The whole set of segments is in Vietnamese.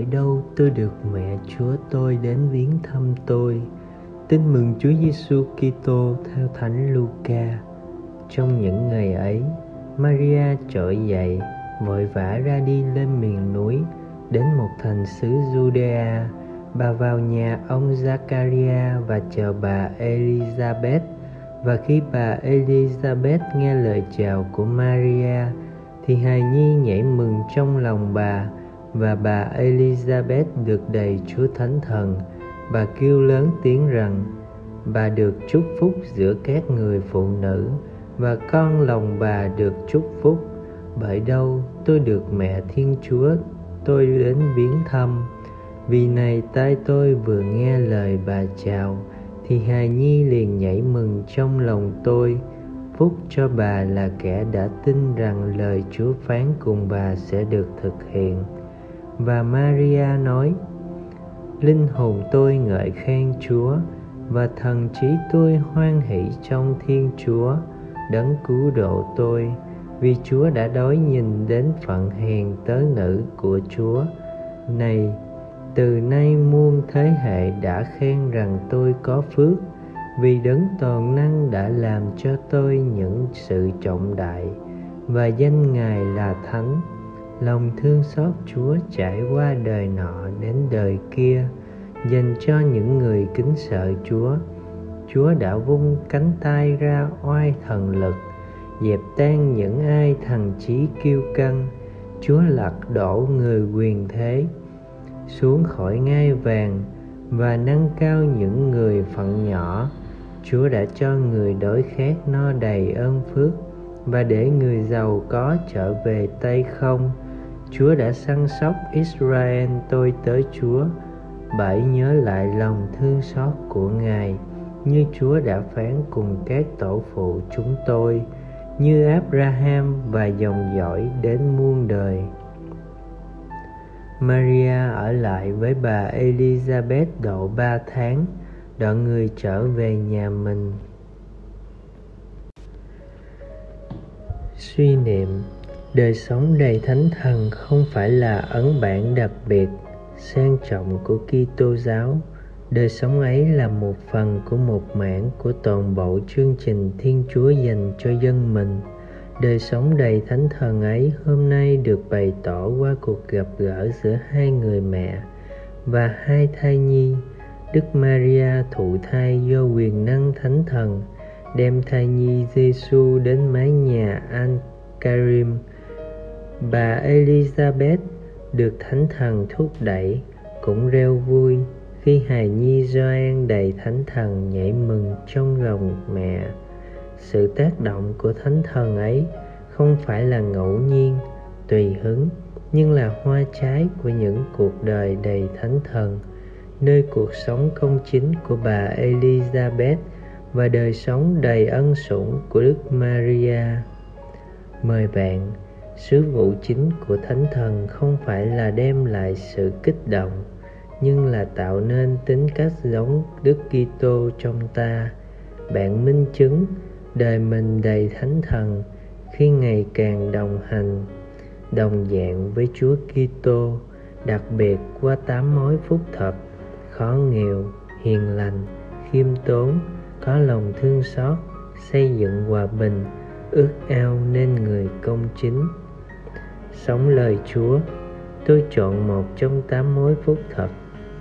bởi đâu tôi được mẹ Chúa tôi đến viếng thăm tôi. Tin mừng Chúa Giêsu Kitô theo Thánh Luca. Trong những ngày ấy, Maria trỗi dậy, vội vã ra đi lên miền núi, đến một thành xứ Judea. Bà vào nhà ông Zakaria và chờ bà Elizabeth. Và khi bà Elizabeth nghe lời chào của Maria, thì hài nhi nhảy mừng trong lòng bà và bà Elizabeth được đầy Chúa Thánh Thần. Bà kêu lớn tiếng rằng, bà được chúc phúc giữa các người phụ nữ và con lòng bà được chúc phúc. Bởi đâu tôi được mẹ Thiên Chúa tôi đến viếng thăm. Vì này tai tôi vừa nghe lời bà chào thì hài nhi liền nhảy mừng trong lòng tôi phúc cho bà là kẻ đã tin rằng lời Chúa phán cùng bà sẽ được thực hiện và Maria nói, linh hồn tôi ngợi khen Chúa và thần trí tôi hoan hỷ trong Thiên Chúa, đấng cứu độ tôi, vì Chúa đã đói nhìn đến phận hèn tớ nữ của Chúa. Này, từ nay muôn thế hệ đã khen rằng tôi có phước, vì đấng toàn năng đã làm cho tôi những sự trọng đại, và danh ngài là thánh lòng thương xót chúa trải qua đời nọ đến đời kia, dành cho những người kính sợ chúa. Chúa đã vung cánh tay ra oai thần lực, dẹp tan những ai thần trí kiêu căng. Chúa lật đổ người quyền thế, xuống khỏi ngai vàng và nâng cao những người phận nhỏ. Chúa đã cho người đói khát no đầy ơn phước và để người giàu có trở về tay không. Chúa đã săn sóc Israel tôi tới Chúa bảy nhớ lại lòng thương xót của Ngài như Chúa đã phán cùng các tổ phụ chúng tôi như Abraham và dòng dõi đến muôn đời. Maria ở lại với bà Elizabeth độ ba tháng, đoạn người trở về nhà mình. Suy niệm đời sống đầy thánh thần không phải là ấn bản đặc biệt, sang trọng của Kitô giáo. Đời sống ấy là một phần của một mảng của toàn bộ chương trình Thiên Chúa dành cho dân mình. Đời sống đầy thánh thần ấy hôm nay được bày tỏ qua cuộc gặp gỡ giữa hai người mẹ và hai thai nhi. Đức Maria, thụ thai do quyền năng thánh thần, đem thai nhi Giêsu đến mái nhà An Karim bà elizabeth được thánh thần thúc đẩy, cũng reo vui khi hài nhi Gioan đầy thánh thần nhảy mừng trong lòng mẹ. Sự tác động của thánh thần ấy không phải là ngẫu nhiên, tùy hứng, nhưng là hoa trái của những cuộc đời đầy thánh thần, nơi cuộc sống công chính của bà elizabeth và đời sống đầy ân sủng của đức maria. Mời bạn sứ vụ chính của thánh thần không phải là đem lại sự kích động, nhưng là tạo nên tính cách giống đức kitô trong ta. Bạn minh chứng, đời mình đầy thánh thần, khi ngày càng đồng hành, đồng dạng với Chúa Kitô, đặc biệt qua tám mối phúc thập, khó nghèo, hiền lành, khiêm tốn, có lòng thương xót, xây dựng hòa bình, ước ao nên người công chính sống lời Chúa, tôi chọn một trong tám mối phúc thật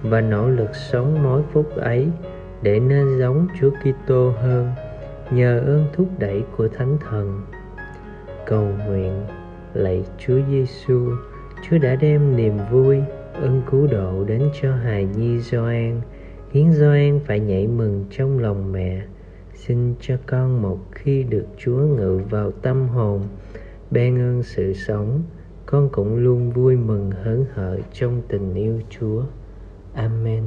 và nỗ lực sống mối phúc ấy để nên giống Chúa Kitô hơn nhờ ơn thúc đẩy của Thánh Thần. Cầu nguyện lạy Chúa Giêsu, Chúa đã đem niềm vui, ơn cứu độ đến cho hài nhi Gioan, khiến Gioan phải nhảy mừng trong lòng mẹ. Xin cho con một khi được Chúa ngự vào tâm hồn, ban ơn sự sống con cũng luôn vui mừng hớn hở trong tình yêu Chúa. Amen.